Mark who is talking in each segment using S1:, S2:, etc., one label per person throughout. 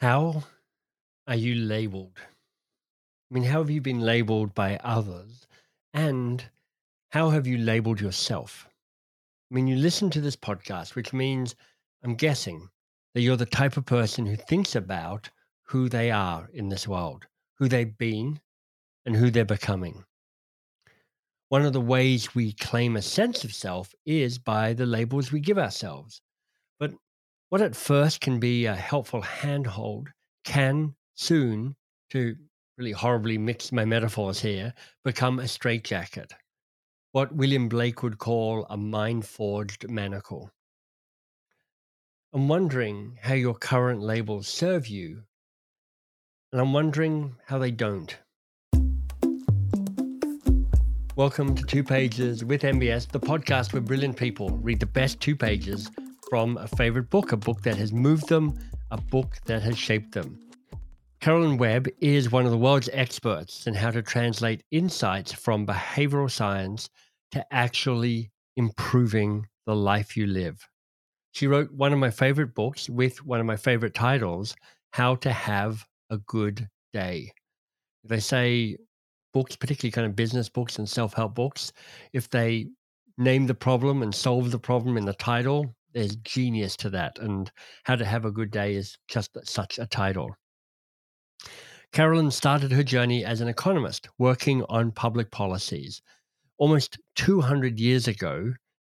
S1: How are you labeled? I mean, how have you been labeled by others? And how have you labeled yourself? I mean, you listen to this podcast, which means I'm guessing that you're the type of person who thinks about who they are in this world, who they've been, and who they're becoming. One of the ways we claim a sense of self is by the labels we give ourselves. But what at first can be a helpful handhold can soon, to really horribly mix my metaphors here, become a straitjacket. What William Blake would call a mind forged manacle. I'm wondering how your current labels serve you, and I'm wondering how they don't. Welcome to Two Pages with MBS, the podcast where brilliant people read the best two pages from a favorite book, a book that has moved them, a book that has shaped them. Caroline Webb is one of the world's experts in how to translate insights from behavioral science to actually improving the life you live. She wrote one of my favorite books with one of my favorite titles, How to Have a Good Day. They say books, particularly kind of business books and self help books, if they name the problem and solve the problem in the title, there's genius to that. And How to Have a Good Day is just such a title. Caroline started her journey as an economist working on public policies. Almost 200 years ago,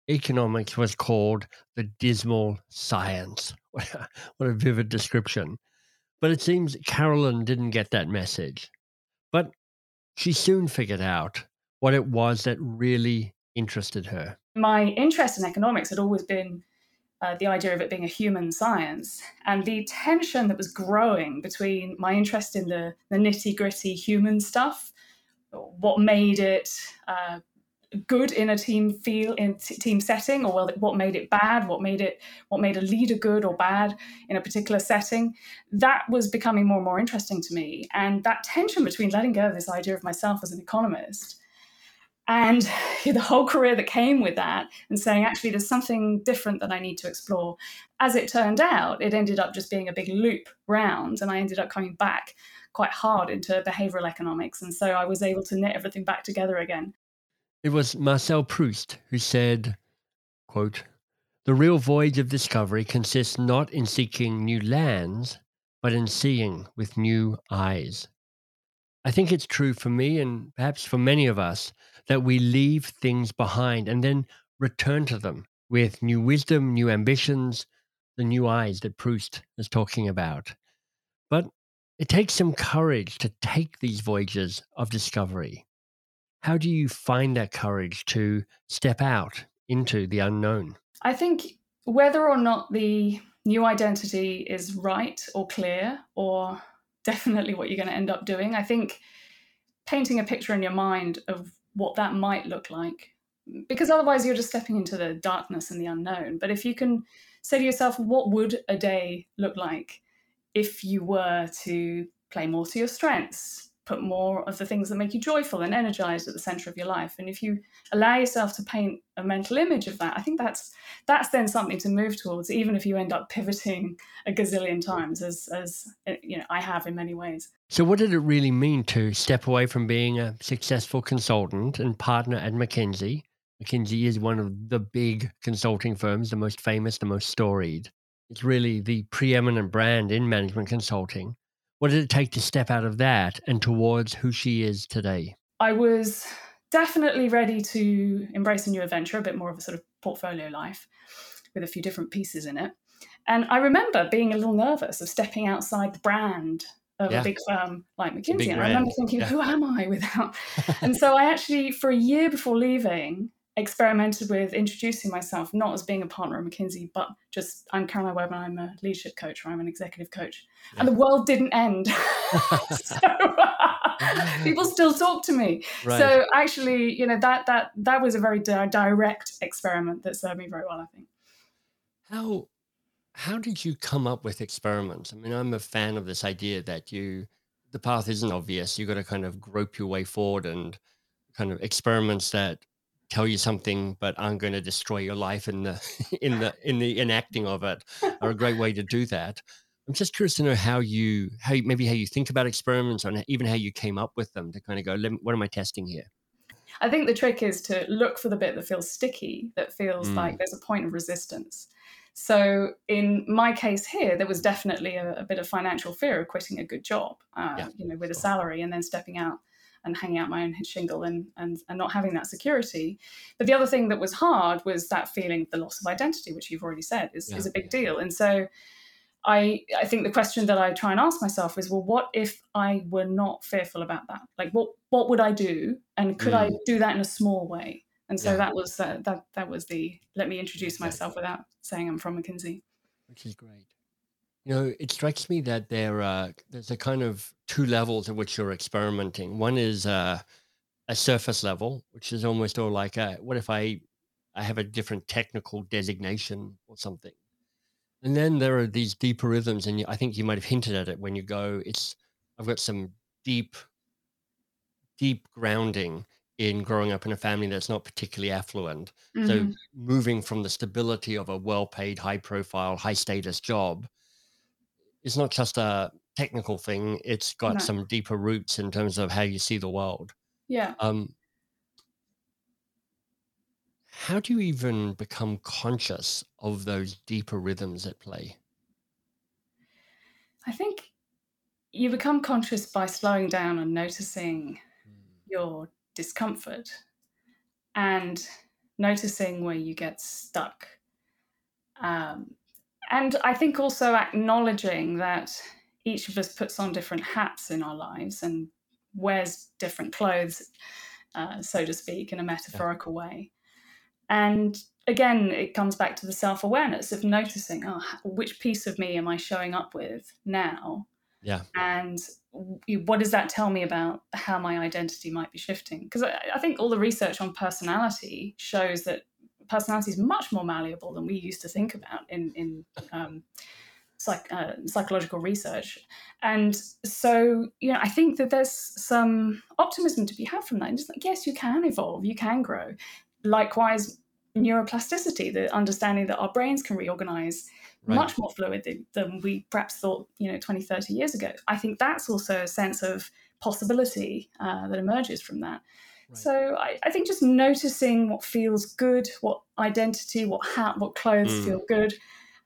S1: economics was called the dismal science. what a vivid description. But it seems Caroline didn't get that message. But she soon figured out what it was that really interested her.
S2: My interest in economics had always been uh, the idea of it being a human science and the tension that was growing between my interest in the, the nitty gritty human stuff, what made it uh, good in a team feel in t- team setting or well what made it bad what made it what made a leader good or bad in a particular setting that was becoming more and more interesting to me. And that tension between letting go of this idea of myself as an economist and the whole career that came with that and saying actually there's something different that i need to explore. As it turned out it ended up just being a big loop round and i ended up coming back quite hard into behavioral economics. And so i was able to knit everything back together again.
S1: It was Marcel Proust who said, quote, The real voyage of discovery consists not in seeking new lands, but in seeing with new eyes. I think it's true for me and perhaps for many of us that we leave things behind and then return to them with new wisdom, new ambitions, the new eyes that Proust is talking about. But it takes some courage to take these voyages of discovery. How do you find that courage to step out into the unknown?
S2: I think whether or not the new identity is right or clear or definitely what you're going to end up doing, I think painting a picture in your mind of what that might look like because otherwise you're just stepping into the darkness and the unknown. But if you can say to yourself, what would a day look like if you were to play more to your strengths, put more of the things that make you joyful and energized at the center of your life. And if you allow yourself to paint a mental image of that i think that's that's then something to move towards even if you end up pivoting a gazillion times as as you know i have in many ways.
S1: So what did it really mean to step away from being a successful consultant and partner at mckinsey? Mckinsey is one of the big consulting firms the most famous the most storied. It's really the preeminent brand in management consulting what did it take to step out of that and towards who she is today?
S2: I was definitely ready to embrace a new adventure, a bit more of a sort of portfolio life with a few different pieces in it. And I remember being a little nervous of stepping outside the brand of yeah. a big firm like McKinsey. And I remember thinking, yeah. who am I without? and so I actually, for a year before leaving, experimented with introducing myself not as being a partner at McKinsey, but just I'm Caroline Webb and I'm a leadership coach or I'm an executive coach. Yeah. And the world didn't end. so, people still talk to me. Right. So actually, you know, that that that was a very di- direct experiment that served me very well, I think.
S1: How how did you come up with experiments? I mean, I'm a fan of this idea that you the path isn't obvious. You've got to kind of grope your way forward and kind of experiments that tell you something but I'm going to destroy your life in the in the in the enacting of it are a great way to do that I'm just curious to know how you, how you, maybe how you think about experiments and even how you came up with them to kind of go, me, what am I testing here?
S2: I think the trick is to look for the bit that feels sticky, that feels mm. like there's a point of resistance. So in my case here, there was definitely a, a bit of financial fear of quitting a good job, uh, yeah, you know, with a salary and then stepping out and hanging out my own shingle and, and and not having that security. But the other thing that was hard was that feeling of the loss of identity, which you've already said is, yeah, is a big deal. And so I I think the question that I try and ask myself is, well, what if I were not fearful about that? Like, what what would I do, and could mm. I do that in a small way? And so yeah. that was that that was the let me introduce myself without saying I'm from McKinsey.
S1: Which is great. You know, it strikes me that there uh, there's a kind of two levels at which you're experimenting. One is uh, a surface level, which is almost all like, a, what if I I have a different technical designation or something, and then there are these deeper rhythms, and I think you might have hinted at it when you go, it's I've got some deep, deep grounding in growing up in a family that's not particularly affluent. Mm-hmm. So moving from the stability of a well-paid, high-profile, high-status job is not just a technical thing. It's got no. some deeper roots in terms of how you see the world.
S2: Yeah. Um,
S1: how do you even become conscious of those deeper rhythms at play?
S2: I think you become conscious by slowing down and noticing mm. your discomfort and noticing where you get stuck. Um, and I think also acknowledging that each of us puts on different hats in our lives and wears different clothes, uh, so to speak, in a metaphorical yeah. way. And again, it comes back to the self awareness of noticing, oh, which piece of me am I showing up with now?
S1: Yeah.
S2: And what does that tell me about how my identity might be shifting? Because I, I, think all the research on personality shows that personality is much more malleable than we used to think about in in um, psych, uh, psychological research. And so, you know, I think that there's some optimism to be had from that. And just like, yes, you can evolve, you can grow. Likewise, neuroplasticity, the understanding that our brains can reorganize right. much more fluid than, we perhaps thought, you know, 20, 30 years ago. I think that's also a sense of possibility uh, that emerges from that. Right. So I, I, think just noticing what feels good, what identity, what hat, what clothes mm. feel good,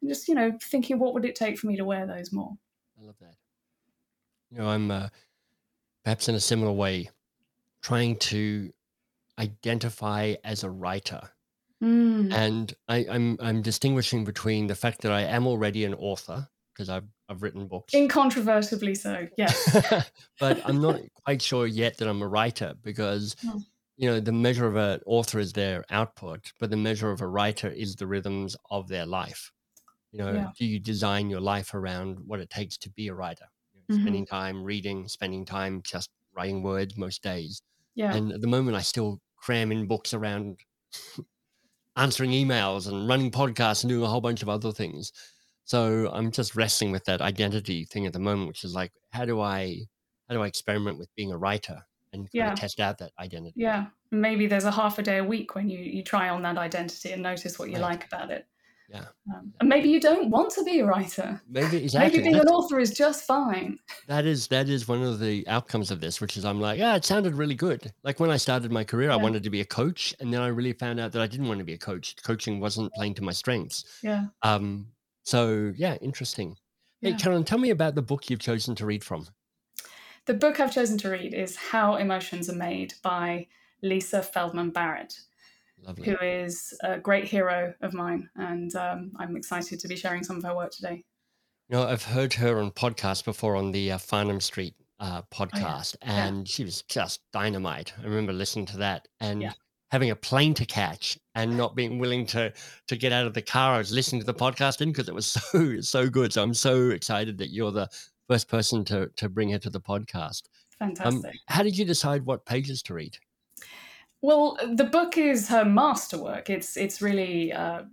S2: and just you know thinking what would it take for me to wear those more.
S1: I love that. You know, I'm uh, perhaps in a similar way trying to identify as a writer Mm. And I, am I'm, I'm distinguishing between the fact that I am already an author because I've I've written books,
S2: incontrovertibly so, yes.
S1: but I'm not quite sure yet that I'm a writer because oh. you know the measure of an author is their output, but the measure of a writer is the rhythms of their life. You know, yeah. do you design your life around what it takes to be a writer? You know, mm-hmm. Spending time reading, spending time just writing words most days.
S2: Yeah.
S1: And at the moment, I still cram in books around answering emails and running podcasts and doing a whole bunch of other things. So I'm just wrestling with that identity thing at the moment, which is like, how do I how do I experiment with being a writer and yeah. test out that identity?
S2: Yeah, maybe there's a half a day a week when you you try on that identity and notice what you right. like about it.
S1: Yeah.
S2: Um, and maybe you don't want to be a writer.
S1: Maybe exactly.
S2: Maybe being That's, an author is just fine.
S1: That is that is one of the outcomes of this, which is I'm like, yeah, it sounded really good. Like when I started my career, yeah. I wanted to be a coach, and then I really found out that I didn't want to be a coach. Coaching wasn't playing to my strengths.
S2: Yeah.
S1: Um. So yeah, interesting. Hey, yeah. Caroline, tell me about the book you've chosen to read from.
S2: The book I've chosen to read is How Emotions Are Made by Lisa Feldman Barrett. Lovely. who is a great hero of mine. And um, I'm excited to be sharing some of her work today.
S1: You know, I've heard her on podcasts before on the uh, Farnam Street uh, podcast, oh, yeah. and yeah. she was just dynamite. I remember listening to that and yeah. Having a plane to catch and not being willing to to get out of the car. I was listening to the podcast in because it was so so good. So I'm so excited that you're the first person to to bring her to the podcast.
S2: Fantastic. Um,
S1: how did you decide what pages to read?
S2: Well, the book is her masterwork. It's it's really uh,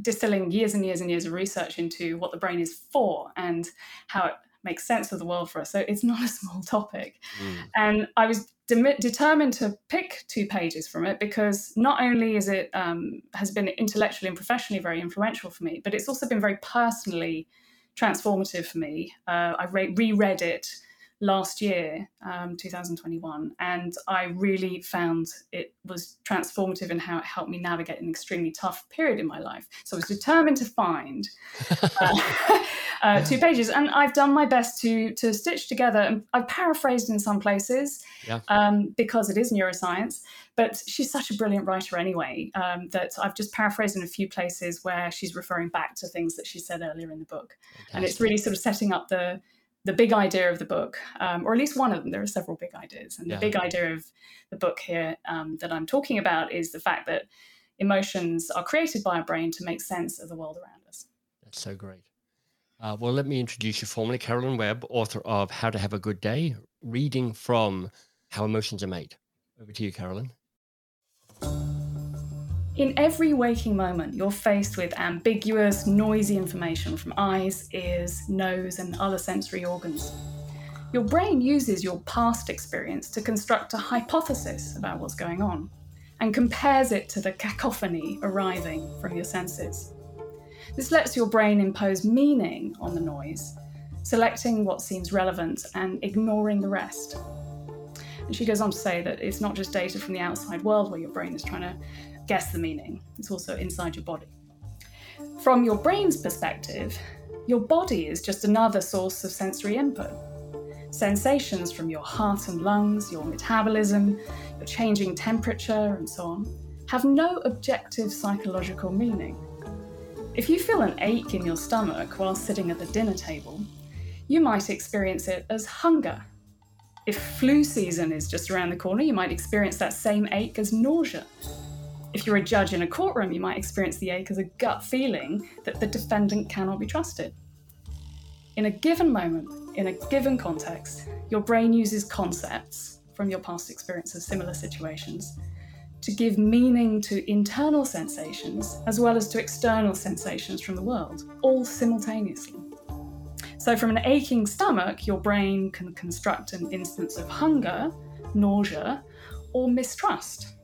S2: distilling years and years and years of research into what the brain is for and how it makes sense of the world for us. So it's not a small topic. Mm. And I was de- determined to pick two pages from it because not only is it um, has been intellectually and professionally very influential for me, but it's also been very personally transformative for me. Uh, I re- reread it last year, um, 2021, and I really found it was transformative in how it helped me navigate an extremely tough period in my life. So I was determined to find uh, uh, two pages, and I've done my best to to stitch together. And I've paraphrased in some places yeah. um, because it is neuroscience. But she's such a brilliant writer anyway um, that I've just paraphrased in a few places where she's referring back to things that she said earlier in the book, Fantastic. and it's really sort of setting up the the big idea of the book, um, or at least one of them. There are several big ideas, and the big idea of the book here um, that I'm talking about is the fact that emotions are created by our brain to make sense of the world around us.
S1: That's so great. Uh, well, let me introduce you formally, Caroline Webb, author of How to Have a Good Day, reading from How Emotions Are Made. Over to you, Caroline.
S2: In every waking moment, you're faced with ambiguous, noisy information from eyes, ears, nose, and other sensory organs. Your brain uses your past experience to construct a hypothesis about what's going on and compares it to the cacophony arriving from your senses. This lets your brain impose meaning on the noise, selecting what seems relevant and ignoring the rest. And she goes on to say that it's not just data from the outside world where your brain is trying to guess the meaning. It's also inside your body. From your brain's perspective, your body is just another source of sensory input. Sensations from your heart and lungs, your metabolism, your changing temperature, and so on, have no objective psychological meaning. If you feel an ache in your stomach while sitting at the dinner table, you might experience it as hunger. If flu season is just around the corner, you might experience that same ache as nausea if you're a judge in a courtroom, you might experience the ache as a gut feeling that the defendant cannot be trusted. In a given moment, in a given context, your brain uses concepts from your past experience of similar situations to give meaning to internal sensations as well as to external sensations from the world, all simultaneously. So, from an aching stomach, your brain can construct an instance of hunger, nausea, or mistrust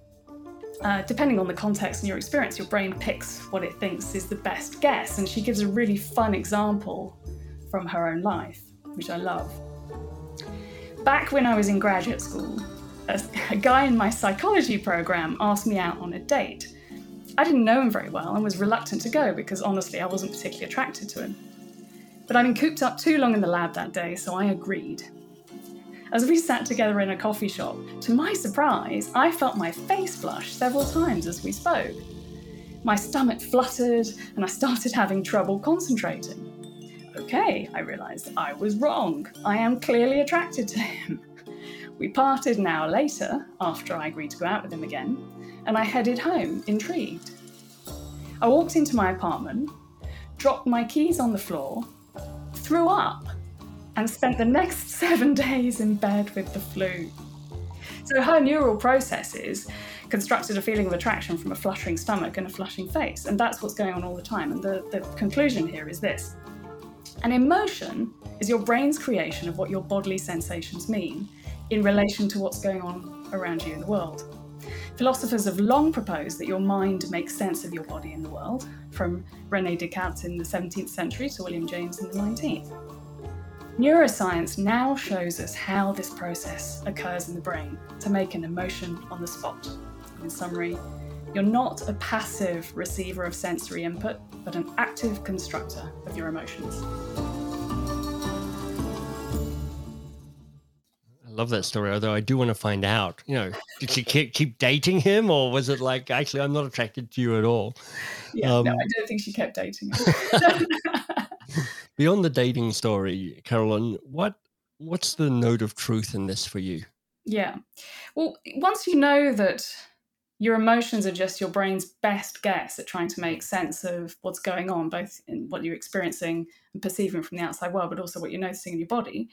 S2: uh, depending on the context and your experience, your brain picks what it thinks is the best guess. And she gives a really fun example from her own life, which I love. Back when I was in graduate school, a, a guy in my psychology program asked me out on a date. I didn't know him very well and was reluctant to go because honestly I wasn't particularly attracted to him. But I'd been cooped up too long in the lab that day, so I agreed. As we sat together in a coffee shop, to my surprise, I felt my face flush several times as we spoke. My stomach fluttered, and I started having trouble concentrating. Okay, I realised I was wrong. I am clearly attracted to him. We parted an hour later, after I agreed to go out with him again, and I headed home, intrigued. I walked into my apartment, dropped my keys on the floor, threw up, and spent the next seven days in bed with the flu. So her neural processes constructed a feeling of attraction from a fluttering stomach and a flushing face, and that's what's going on all the time. And the, the conclusion here is this an emotion is your brain's creation of what your bodily sensations mean in relation to what's going on around you in the world. Philosophers have long proposed that your mind makes sense of your body in the world, from Rene Descartes in the 17th century to William James in the 19th. Neuroscience now shows us how this process occurs in the brain to make an emotion on the spot. In summary, you're not a passive receiver of sensory input, but an active constructor of your emotions.
S1: I love that story, although I do want to find out, you know, did she keep dating him or was it like, actually, I'm not attracted to you at all?
S2: Yeah, um, no, I don't think she kept dating him.
S1: Beyond the dating story, Caroline, what what's the note of truth in this for you?
S2: Yeah. Well, once you know that your emotions are just your brain's best guess at trying to make sense of what's going on, both in what you're experiencing and perceiving from the outside world, but also what you're noticing in your body.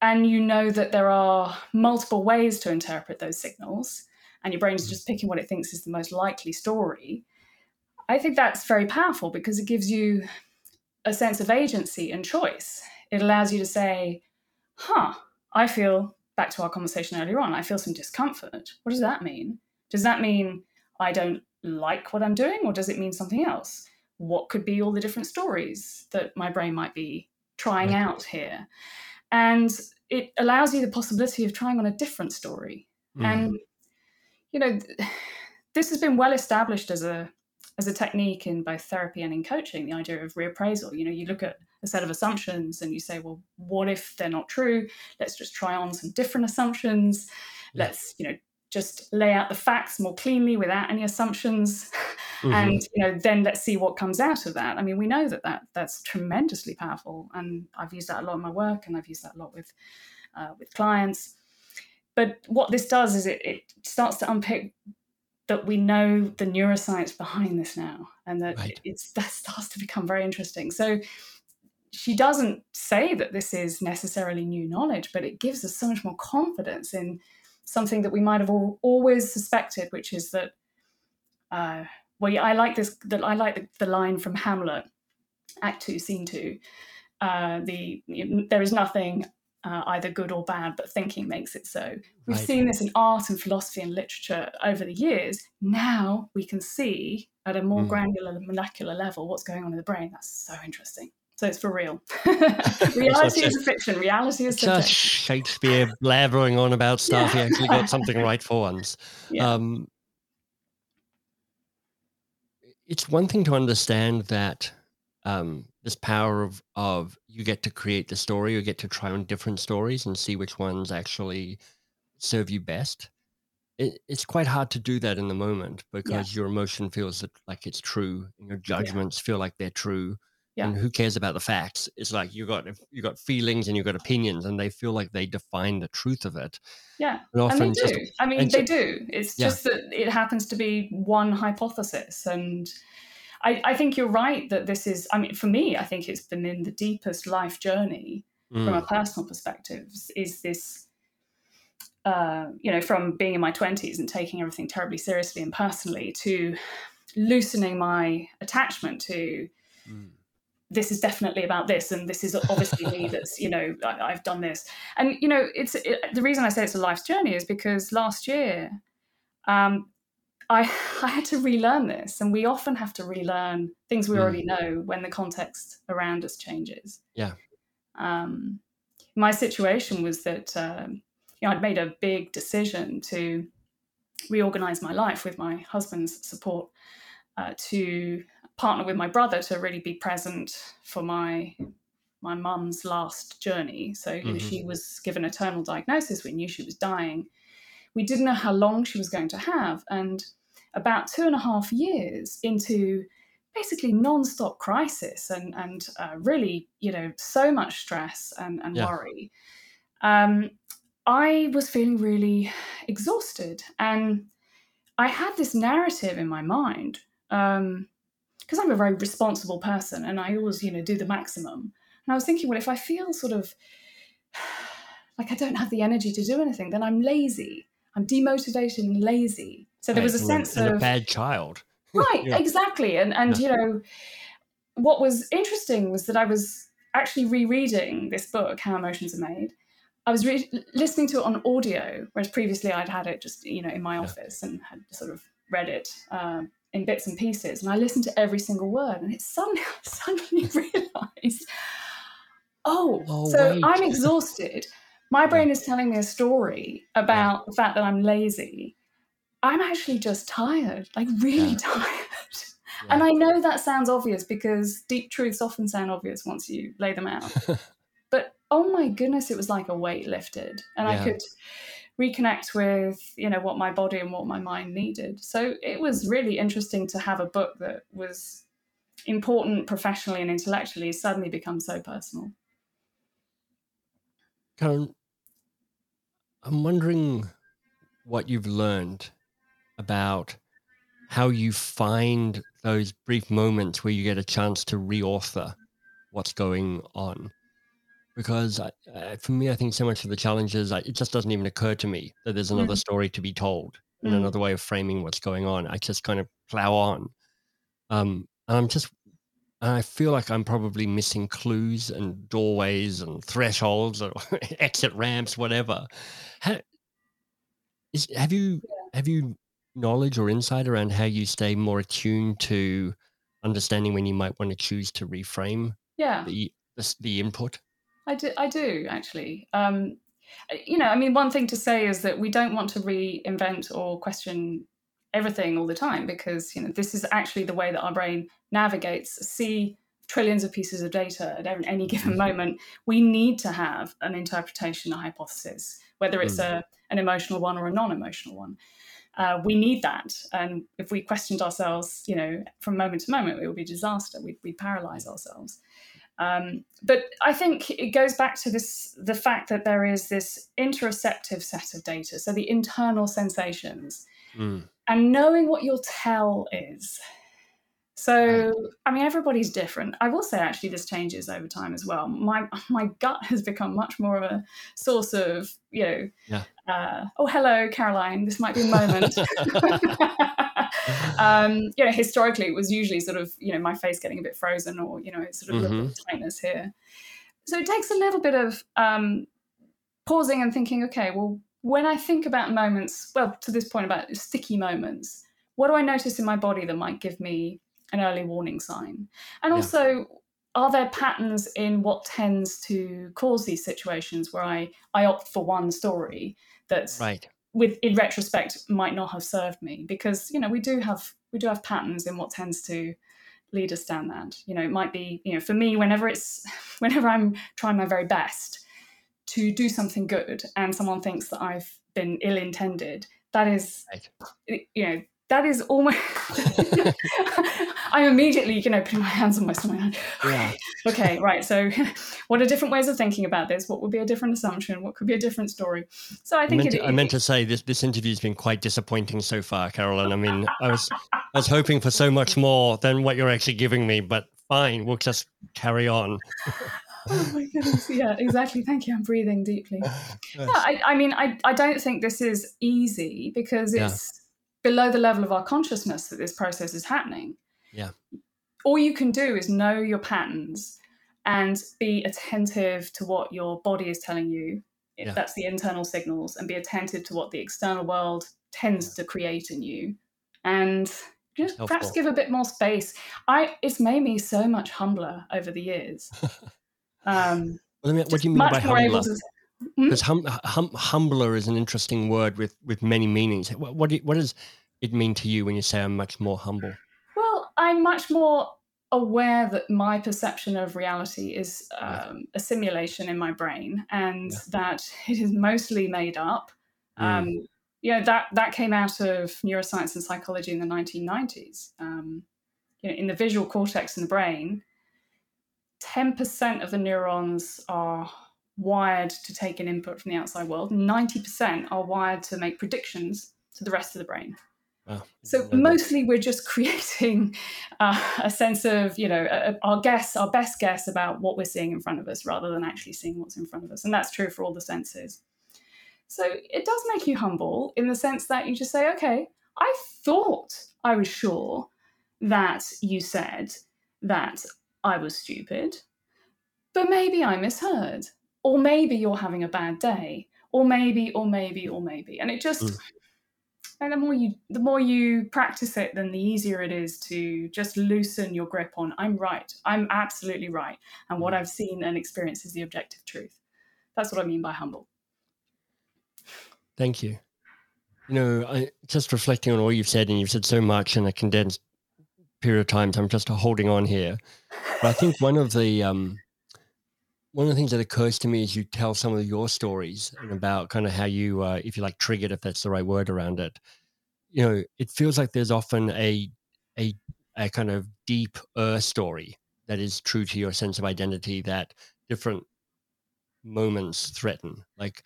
S2: And you know that there are multiple ways to interpret those signals, and your brain is mm-hmm. just picking what it thinks is the most likely story. I think that's very powerful because it gives you a sense of agency and choice. It allows you to say, huh, I feel, back to our conversation earlier on, I feel some discomfort. What does that mean? Does that mean I don't like what I'm doing, or does it mean something else? what could be all the different stories that my brain might be trying out here. And it allows you the possibility of trying on a different story. Mm. And, you know, this has been well established as a as a technique in both therapy and in coaching, the idea of reappraisal. You know, you look at a set of assumptions and you say, well, what if they're not true? Let's just try on some different assumptions. Yeah. Let's, you know, just lay out the facts more cleanly without any assumptions mm-hmm. and you know then let's see what comes out of that i mean we know that, that that's tremendously powerful and i've used that a lot in my work and i've used that a lot with uh, with clients but what this does is it, it starts to unpick that we know the neuroscience behind this now and that right. it's that starts to become very interesting so she doesn't say that this is necessarily new knowledge but it gives us so much more confidence in something that we might have always suspected, which is that. Uh, well, I like this. That I like the, the, line from Hamlet, Act Two, Scene Two. Uh, the there is nothing uh, either good or bad, but thinking makes it so. We've right. seen this in art and philosophy and literature over the years. Now we can see at a more mm. granular molecular level what's going on in the brain. That's so interesting. So it's for real. Reality is a fiction. Reality is
S1: just Shakespeare blabbering on about stuff. Yeah. He actually got something right for once. Yeah. Um, it's one thing to understand that um, this power of of you get to create the story, you get to try on different stories and see which ones actually serve you best. It, it's quite hard to do that in the moment because yeah. your emotion feels like it's true, and your judgments yeah. feel like they're true yeah. and who cares about the facts it's like you got you got feelings and you got opinions and they feel like they define the truth of it
S2: yeah and, often and they do just, i mean they do it's just that it happens to be one hypothesis and I, I think you're right that this is i mean for me i think it's been in the deepest life journey mm. from a personal perspective is this uh, you know, from being in my 20s and taking everything terribly seriously and personally to loosening my attachment to mm this is definitely about this and this is obviously me that's you know I, have done this and you know it's it, the reason i say it's a life's journey is because last year um, I, I had to relearn this and we often have to relearn things we mm. already know when the context around us changes
S1: yeah
S2: um, my situation was that um, you know i'd made a big decision to reorganize my life with my husband's support uh, to partner with my brother to really be present for my my mum's last journey. So mm-hmm. she was given a terminal diagnosis. We knew she was dying. We didn't know how long she was going to have, and about two and a half years into basically non-stop crisis and and uh, really you know so much stress and, and yeah. worry. Um, I was feeling really exhausted, and I had this narrative in my mind. Um, because I'm a very responsible person and I always, you know, do the maximum. And I was thinking, well, if I feel sort of like I don't have the energy to do anything, then I'm lazy. I'm demotivated and lazy. So there was a sense
S1: and
S2: of
S1: a bad child.
S2: right, yeah. exactly. And and yeah. you know, what was interesting was that I was actually rereading this book, How Emotions Are Made. I was re- listening to it on audio, whereas previously I'd had it just you know in my office and had sort of read it um, in bits and pieces, and I listened to every single word, and it suddenly suddenly realised, oh, oh so wait. I'm exhausted. My brain is telling me a story about yeah. the fact that I'm lazy. I'm actually just tired, like really yeah. tired. Yeah. And I know that sounds obvious because deep truths often sound obvious once you lay them out. but oh my goodness, it was like a weight lifted. And I could reconnect with you know what my body and what my mind needed so it was really interesting to have a book that was important professionally and intellectually suddenly become so personal
S1: karen i'm wondering what you've learned about how you find those brief moments where you get a chance to reauthor what's going on because I, uh, for me, I think so much of the challenges, it just doesn't even occur to me that there's another mm. story to be told and mm. another way of framing what's going on. I just kind of plow on. Um, and I'm just, I feel like I'm probably missing clues and doorways and thresholds or exit ramps, whatever. is, have you, have you knowledge or insight around how you stay more attuned to understanding when you might want to choose to reframe
S2: yeah
S1: the the, the input.
S2: I do. I do actually. Um, you know, I mean, one thing to say is that we don't want to reinvent or question everything all the time because you know this is actually the way that our brain navigates. See trillions of pieces of data at any given mm-hmm. moment. We need to have an interpretation, a hypothesis, whether it's mm. a an emotional one or a non-emotional one. Uh, we need that, and if we questioned ourselves, you know, from moment to moment, it would be disaster. We'd, we'd paralyze ourselves. Um, but I think it goes back to this the fact that there is this interoceptive set of data, so the internal sensations, mm. and knowing what your tell is. So, I mean, everybody's different. I will say, actually, this changes over time as well. My my gut has become much more of a source of, you know, yeah. uh, oh, hello, Caroline. This might be a moment. um, you know, historically, it was usually sort of, you know, my face getting a bit frozen or, you know, sort of mm-hmm. tightness here. So it takes a little bit of um, pausing and thinking, okay, well, when I think about moments, well, to this point about sticky moments, what do I notice in my body that might give me an early warning sign? And also, yeah. are there patterns in what tends to cause these situations where I, I opt for one story that's
S1: right
S2: with in retrospect might not have served me because you know we do have we do have patterns in what tends to lead us down that you know it might be you know for me whenever it's whenever i'm trying my very best to do something good and someone thinks that i've been ill intended that is right. you know that is almost i'm immediately you know putting my hands on my stomach. Yeah. okay right so what are different ways of thinking about this? What would be a different assumption? What could be a different story? So i think
S1: I meant,
S2: it,
S1: to, I meant to say this this interview has been quite disappointing so far caroline. I mean i was i was hoping for so much more than what you're actually giving me but fine we'll just carry on.
S2: Oh my goodness yeah exactly. Thank you i'm breathing deeply. Yes. yeah, I, I mean I, I don't think this is easy because it's yeah below the level of our consciousness that this process is happening.
S1: Yeah.
S2: All you can do is know your patterns and be attentive to what your body is telling you. Yeah. That's the internal signals, and be attentive to what the external world tends to create in you. And just perhaps give a bit more space. I it's made me so much humbler over the years. Um,
S1: well, me, what do you mean by humbler? To, Hmm? Because hum, hum, humbler is an interesting word with with many meanings. What what, do, what does it mean to you when you say I'm much more humble?
S2: I'm much more aware that my perception of reality is um, a simulation in my brain, and yeah. that it is mostly made up. Mm. Um, yeah, that that came out of neuroscience and psychology in the 1990s. Um, you know, in the visual cortex in the brain, 10% of the neurons are wired to take an input from the outside world. 90% are wired to make predictions to the rest of the brain. So mostly we're just creating uh, a sense of, you know, a, our guess, our best guess about what we're seeing in front of us rather than actually seeing what's in front of us. And that's true for all the senses. So it does make you humble in the sense that you just say, okay, I thought I was sure that you said that I was stupid, but maybe I misheard or maybe you're having a bad day or maybe or maybe or maybe and it just mm. And the more you the more you practice it then the easier it is to just loosen your grip on i'm right. I'm absolutely right. And what mm. i've seen and experienced is the objective truth. That's what i mean by humble.
S1: Thank you. You know I, just reflecting on all you've said and you've said so much in a condensed period of time so i'm just holding on here. But i think one of the um one of the things that occurs to me is you tell some of your stories and about kind of how you, uh, if you like, triggered, if that's the right word around it. You know, it feels like there's often a a a kind of deep uh, story that is true to your sense of identity that different moments threaten. Like,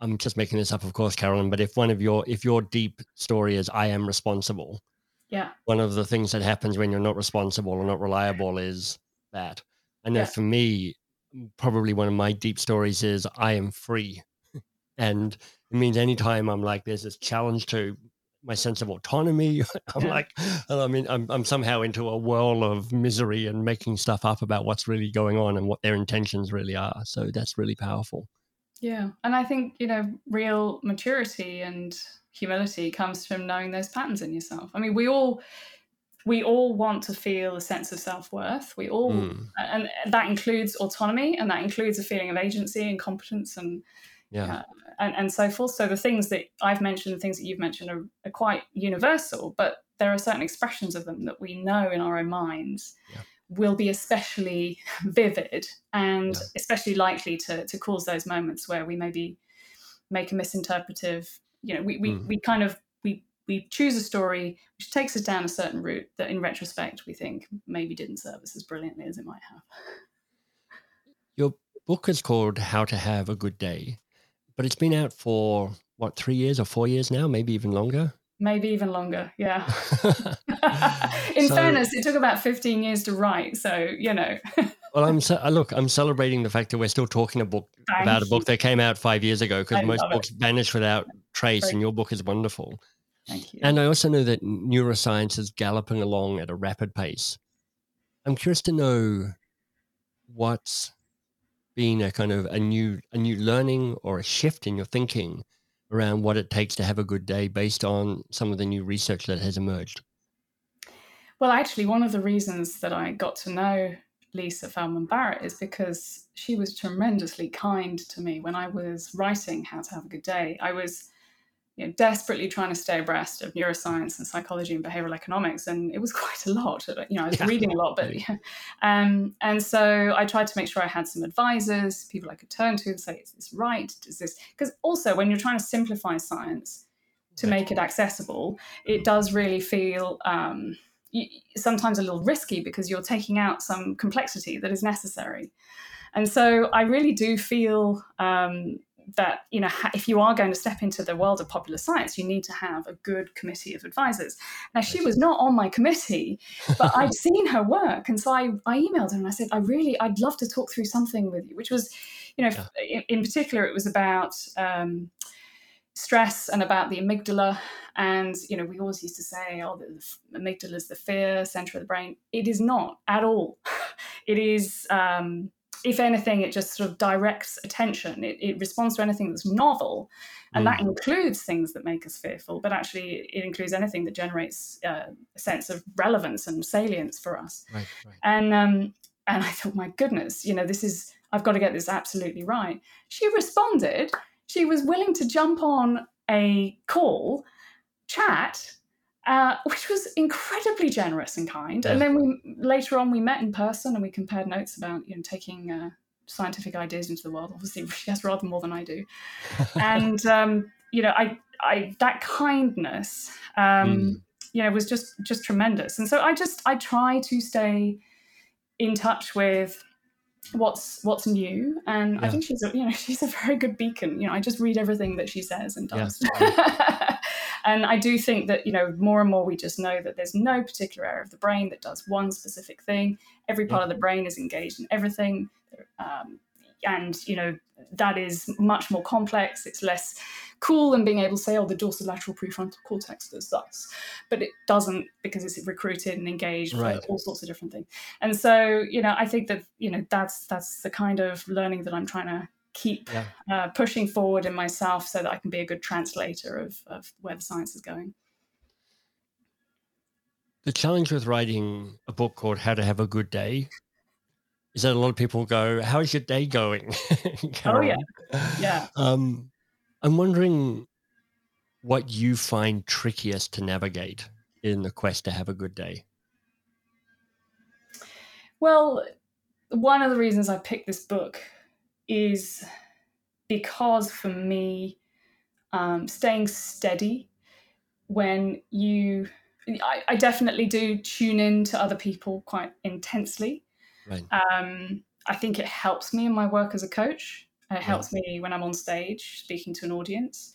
S1: I'm just making this up, of course, Caroline. But if one of your if your deep story is I am responsible,
S2: yeah,
S1: one of the things that happens when you're not responsible or not reliable is that. I know yeah. for me, probably one of my deep stories is I am free. and it means anytime I'm like, there's this challenge to my sense of autonomy. I'm yeah. like, I mean, I'm, I'm somehow into a whirl of misery and making stuff up about what's really going on and what their intentions really are. So that's really powerful.
S2: Yeah. And I think, you know, real maturity and humility comes from knowing those patterns in yourself. I mean, we all, we all want to feel a sense of self-worth we all mm. and that includes autonomy and that includes a feeling of agency and competence and yeah uh, and, and so forth so the things that i've mentioned the things that you've mentioned are, are, quite universal but there are certain expressions of them that we know in our own minds yeah. will be especially vivid and yeah. especially likely to, to cause those moments where we maybe make a misinterpretive you know we, we, mm. we kind of we choose a story which takes us down a certain route that in retrospect we think maybe didn't serve us as brilliantly as it might have.
S1: Your book is called How to Have a Good Day, but it's been out for what, three years or four years now, maybe even longer?
S2: Maybe even longer, yeah. in so, fairness, it took about 15 years to write. So, you know.
S1: well, I'm uh, look, I'm celebrating the fact that we're still talking a book about a book that came out five years ago because most books it. vanish without trace, Great. and your book is wonderful.
S2: Thank you.
S1: And I also know that neuroscience is galloping along at a rapid pace. I'm curious to know what's been a kind of a new a new learning or a shift in your thinking around what it takes to have a good day based on some of the new research that has emerged.
S2: Well, actually, one of the reasons that I got to know Lisa Feldman Barrett is because she was tremendously kind to me when I was writing How to Have a Good Day. I was you know, desperately trying to stay abreast of neuroscience and psychology and behavioral economics, and it was quite a lot. You know, I was yeah. reading a lot, but yeah. Um, and so I tried to make sure I had some advisors, people I could turn to and say, "Is this right? Is this?" Because also, when you're trying to simplify science to make it accessible, it does really feel. Um, sometimes a little risky because you're taking out some complexity that is necessary. And so I really do feel um, that you know if you are going to step into the world of popular science you need to have a good committee of advisors. Now she was not on my committee but i'd seen her work and so I, I emailed her and i said i really i'd love to talk through something with you which was you know yeah. in, in, particular it was about um, stress and about the amygdala. And you know we always used to say oh the amygdala is the fear center of the brain. It is not at all. It is um, if anything, it just sort of directs attention. It, it responds to anything that's novel, and mm. that includes things that make us fearful. But actually, it includes anything that generates uh, a sense of relevance and salience for us. Right, right. And um, and I thought, my goodness, you know, this is I've got to get this absolutely right. She responded. She was willing to jump on a call, chat, uh, which was incredibly generous and kind. Yeah. And then we later on we met in person and we compared notes about you know taking uh, scientific ideas into the world. Obviously, she has rather more than I do, and um, you know, I, I that kindness, um, mm. you know, was just just tremendous. And so I just I try to stay in touch with what's what's new and yeah. i think she's a you know she's a very good beacon you know i just read everything that she says and does yeah. And I do think that, you know, more and more we just know that there's no particular area of the brain that does one specific thing. Every part of the brain is engaged in everything. Um, and, you know, that is much more complex. It's less cool than being able to say, oh, the dorsolateral prefrontal cortex does this. But it doesn't because it's recruited and engaged right. for all sorts of different things. And so, you know, I think that, you know, that's that's the kind of learning that I'm trying to keep yeah. uh, pushing forward in myself so that I can be a good translator of, of where the science is going.
S1: The challenge with writing a book called How to Have a Good Day is that a lot of people go, How's your day going?
S2: oh, yeah. Yeah.
S1: Um, I'm wondering what you find trickiest to navigate in the quest to have a good day.
S2: Well, one of the reasons I picked this book is because for me, um, staying steady when you, I, I, definitely do tune in to other people quite intensely. Right. Um, I think it helps me in my work as a coach. It helps me when I'm on stage speaking to an audience.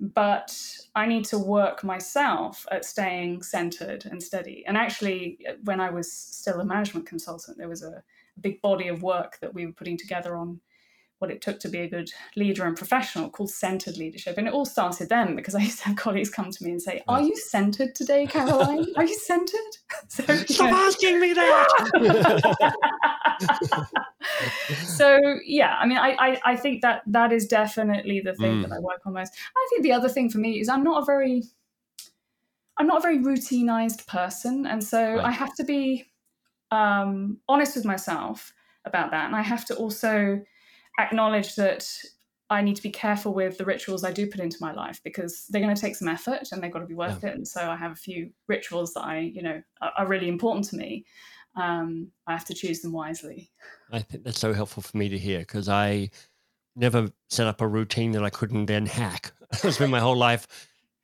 S2: But I need to work myself at staying centered and steady. And actually, when I was still a management consultant, there was a big body of work that we were putting together on what it took to be a good leader and professional called centered leadership. And it all started then because I used to have colleagues come to me and say, Are you centered today, Caroline? Are you centered?
S1: So, Stop know. asking me that.
S2: so yeah, I mean, I, I, I think that that is definitely the thing mm. that I work on most. I think the other thing for me is I'm not a very I'm not a very routinized person, and so right. I have to be um, honest with myself about that, and I have to also acknowledge that I need to be careful with the rituals I do put into my life because they're going to take some effort and they've got to be worth yeah. it. And so I have a few rituals that I, you know, are, are really important to me. Um, I have to choose them wisely.
S1: I think that's so helpful for me to hear because I never set up a routine that I couldn't then hack. I spent my whole life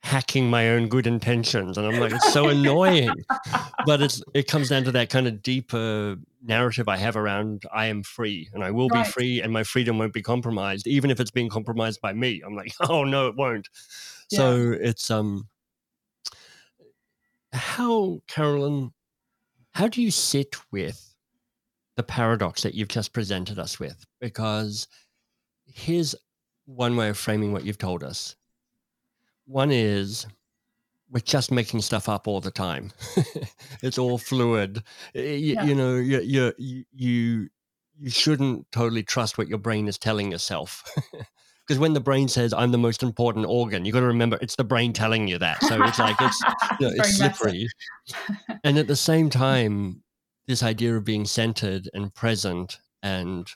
S1: hacking my own good intentions. And i'm like it's so annoying. But it's it comes down to that kind of deeper narrative i have around i am free and i will right. be free and my freedom won't be compromised even if it's being compromised by me. I'm like oh no it won't. Yeah. so it's um how caroline how do you sit with the paradox that you've just presented us with? Because here's one way of framing what you've told us one is we're just making stuff up all the time. it's all fluid. You, yeah. you know, you, you you you shouldn't totally trust what your brain is telling yourself. Because when the brain says I'm the most important organ, you got to remember it's the brain telling you that. So it's like it's you know, it's slippery. and at the same time, this idea of being centered and present and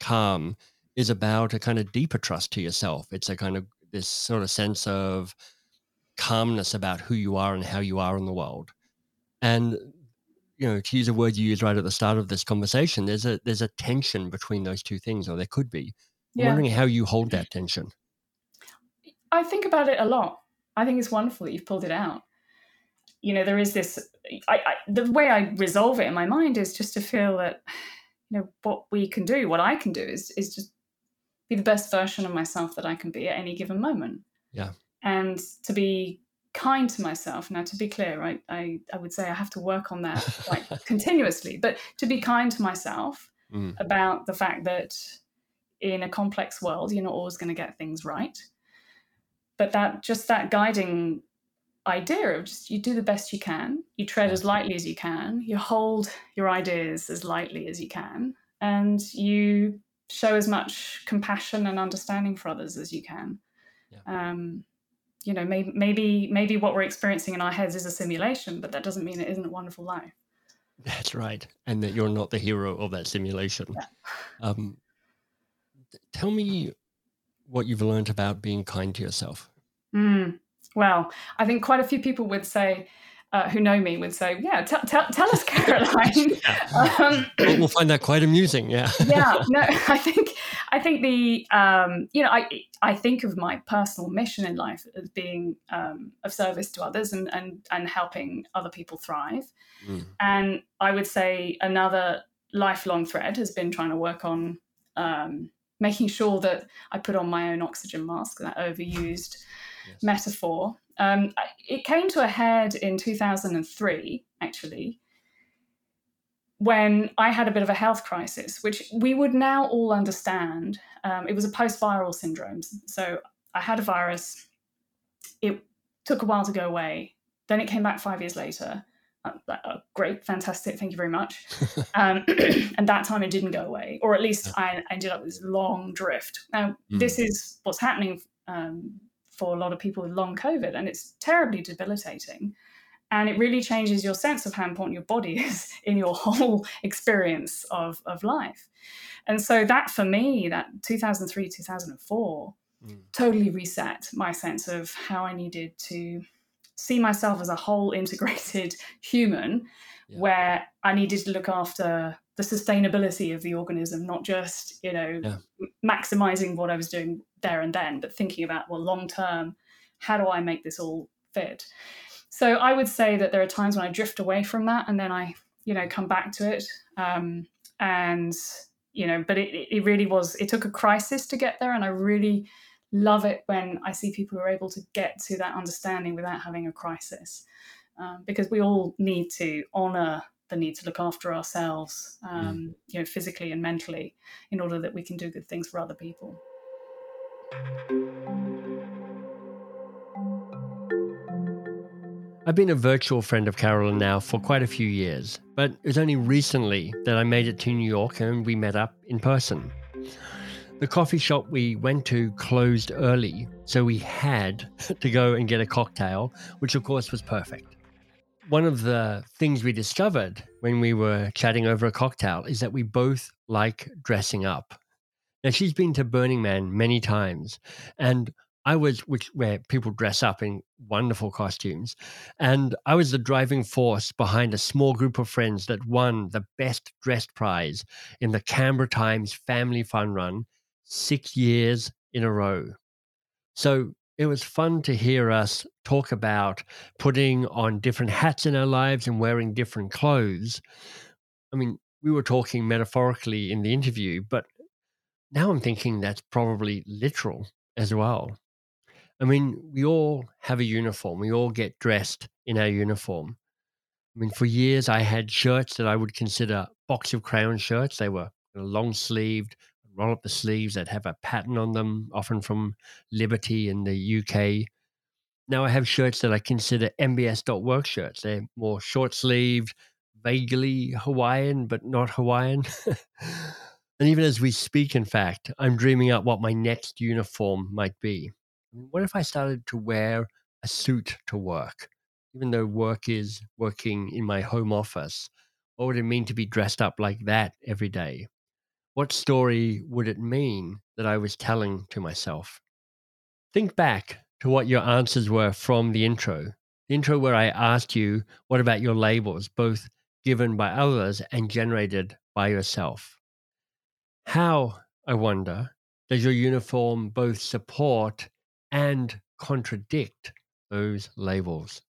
S1: calm is about a kind of deeper trust to yourself. It's a kind of this sort of sense of calmness about who you are and how you are in the world. And you know, to use a word you used right at the start of this conversation, there's a there's a tension between those two things, or there could be. I'm yeah. wondering how you hold that tension.
S2: I think about it a lot. I think it's wonderful that you've pulled it out. You know, there is this. I, I, the way I resolve it in my mind is just to feel that, you know, what we can do, what I can do, is is just be the best version of myself that I can be at any given moment.
S1: Yeah.
S2: And to be kind to myself. Now, to be clear, right, I, I would say I have to work on that like continuously, but to be kind to myself mm. about the fact that in a complex world, you're not always going to get things right. But that just that guiding idea of just you do the best you can, you tread as lightly as you can, you hold your ideas as lightly as you can, and you show as much compassion and understanding for others as you can. Yeah. Um, you know, maybe, maybe maybe what we're experiencing in our heads is a simulation, but that doesn't mean it isn't a wonderful life.
S1: That's right, and that you're not the hero of that simulation. Yeah. Um, tell me what you've learned about being kind to yourself.
S2: Mm. Well, I think quite a few people would say uh, who know me would say, "Yeah, t- t- tell us, Caroline."
S1: um, we'll find that quite amusing. Yeah.
S2: yeah. No, I think I think the um, you know I I think of my personal mission in life as being um, of service to others and and and helping other people thrive. Mm. And I would say another lifelong thread has been trying to work on um, making sure that I put on my own oxygen mask, that overused yes. metaphor. Um, it came to a head in 2003, actually, when I had a bit of a health crisis, which we would now all understand. Um, it was a post viral syndrome. So I had a virus, it took a while to go away. Then it came back five years later. Uh, uh, great, fantastic, thank you very much. Um, and that time it didn't go away, or at least I ended up with this long drift. Now, mm. this is what's happening um, for a lot of people with long COVID, and it's terribly debilitating. And it really changes your sense of how important your body is in your whole experience of, of life. And so, that for me, that 2003, 2004, mm. totally reset my sense of how I needed to see myself as a whole integrated human, yeah. where I needed to look after the sustainability of the organism, not just you know yeah. maximizing what I was doing there and then, but thinking about well, long term, how do I make this all fit? So I would say that there are times when I drift away from that, and then I you know come back to it, um, and you know, but it, it really was. It took a crisis to get there, and I really love it when I see people who are able to get to that understanding without having a crisis. Um, because we all need to honor the need to look after ourselves, um, mm. you know, physically and mentally, in order that we can do good things for other people.
S1: I've been a virtual friend of Caroline now for quite a few years, but it was only recently that I made it to New York and we met up in person. The coffee shop we went to closed early, so we had to go and get a cocktail, which of course was perfect. One of the things we discovered when we were chatting over a cocktail is that we both like dressing up. Now, she's been to Burning Man many times, and I was, which where people dress up in wonderful costumes, and I was the driving force behind a small group of friends that won the best dressed prize in the Canberra Times Family Fun Run six years in a row. So it was fun to hear us talk about putting on different hats in our lives and wearing different clothes. I mean, we were talking metaphorically in the interview, but now I'm thinking that's probably literal as well. I mean, we all have a uniform, we all get dressed in our uniform. I mean, for years I had shirts that I would consider box of crayon shirts. They were long sleeved, roll up the sleeves that have a pattern on them, often from Liberty in the UK. Now I have shirts that I consider MBS.work shirts. They're more short sleeved, vaguely Hawaiian, but not Hawaiian. and even as we speak, in fact, I'm dreaming up what my next uniform might be. What if I started to wear a suit to work? Even though work is working in my home office, what would it mean to be dressed up like that every day? What story would it mean that I was telling to myself? Think back to what your answers were from the intro. The intro where I asked you, what about your labels, both given by others and generated by yourself? How, I wonder, does your uniform both support and contradict those labels?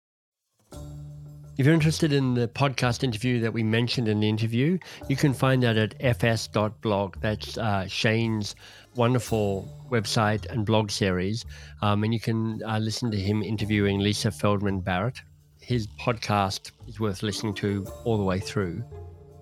S1: If you're interested in the podcast interview that we mentioned in the interview, you can find that at fs.blog. That's uh, Shane's wonderful website and blog series. Um, and you can uh, listen to him interviewing Lisa Feldman Barrett. His podcast is worth listening to all the way through.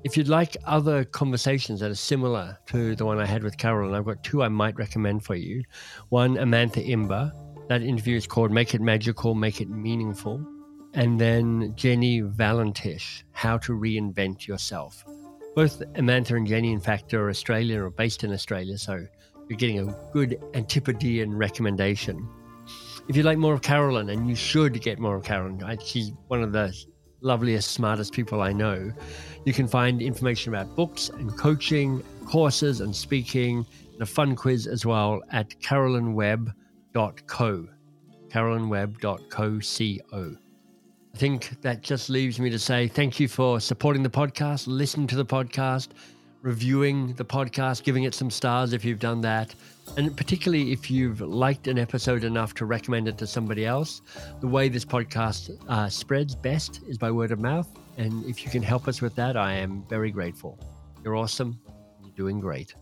S1: If you'd like other conversations that are similar to the one I had with Carol, and I've got two I might recommend for you. One, Amantha Imber. That interview is called Make It Magical, Make It Meaningful and then Jenny Valentish, How to Reinvent Yourself. Both Amantha and Jenny, in fact, are Australian or based in Australia, so you're getting a good Antipodean recommendation. If you like more of Caroline, and you should get more of Caroline, she's one of the loveliest, smartest people I know. You can find information about books and coaching, courses and speaking, and a fun quiz as well at carolinewebb.co. carolinewebb.co. I think that just leaves me to say thank you for supporting the podcast, listening to the podcast, reviewing the podcast, giving it some stars if you've done that. And particularly if you've liked an episode enough to recommend it to somebody else. The way this podcast uh, spreads best is by word of mouth. And if you can help us with that, I am very grateful. You're awesome. You're doing great.